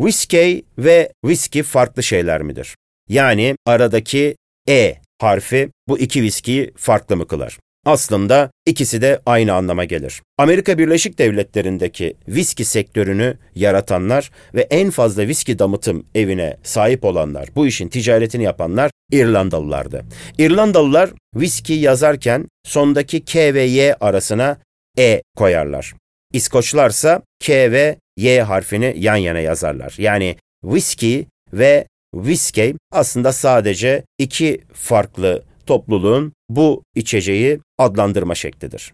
Whiskey ve whisky farklı şeyler midir? Yani aradaki E harfi bu iki viskiyi farklı mı kılar? Aslında ikisi de aynı anlama gelir. Amerika Birleşik Devletleri'ndeki viski sektörünü yaratanlar ve en fazla viski damıtım evine sahip olanlar, bu işin ticaretini yapanlar İrlandalılardı. İrlandalılar viski yazarken sondaki K ve Y arasına E koyarlar. İskoçlarsa K ve Y harfini yan yana yazarlar. Yani whisky ve whiskey aslında sadece iki farklı topluluğun bu içeceği adlandırma şeklidir.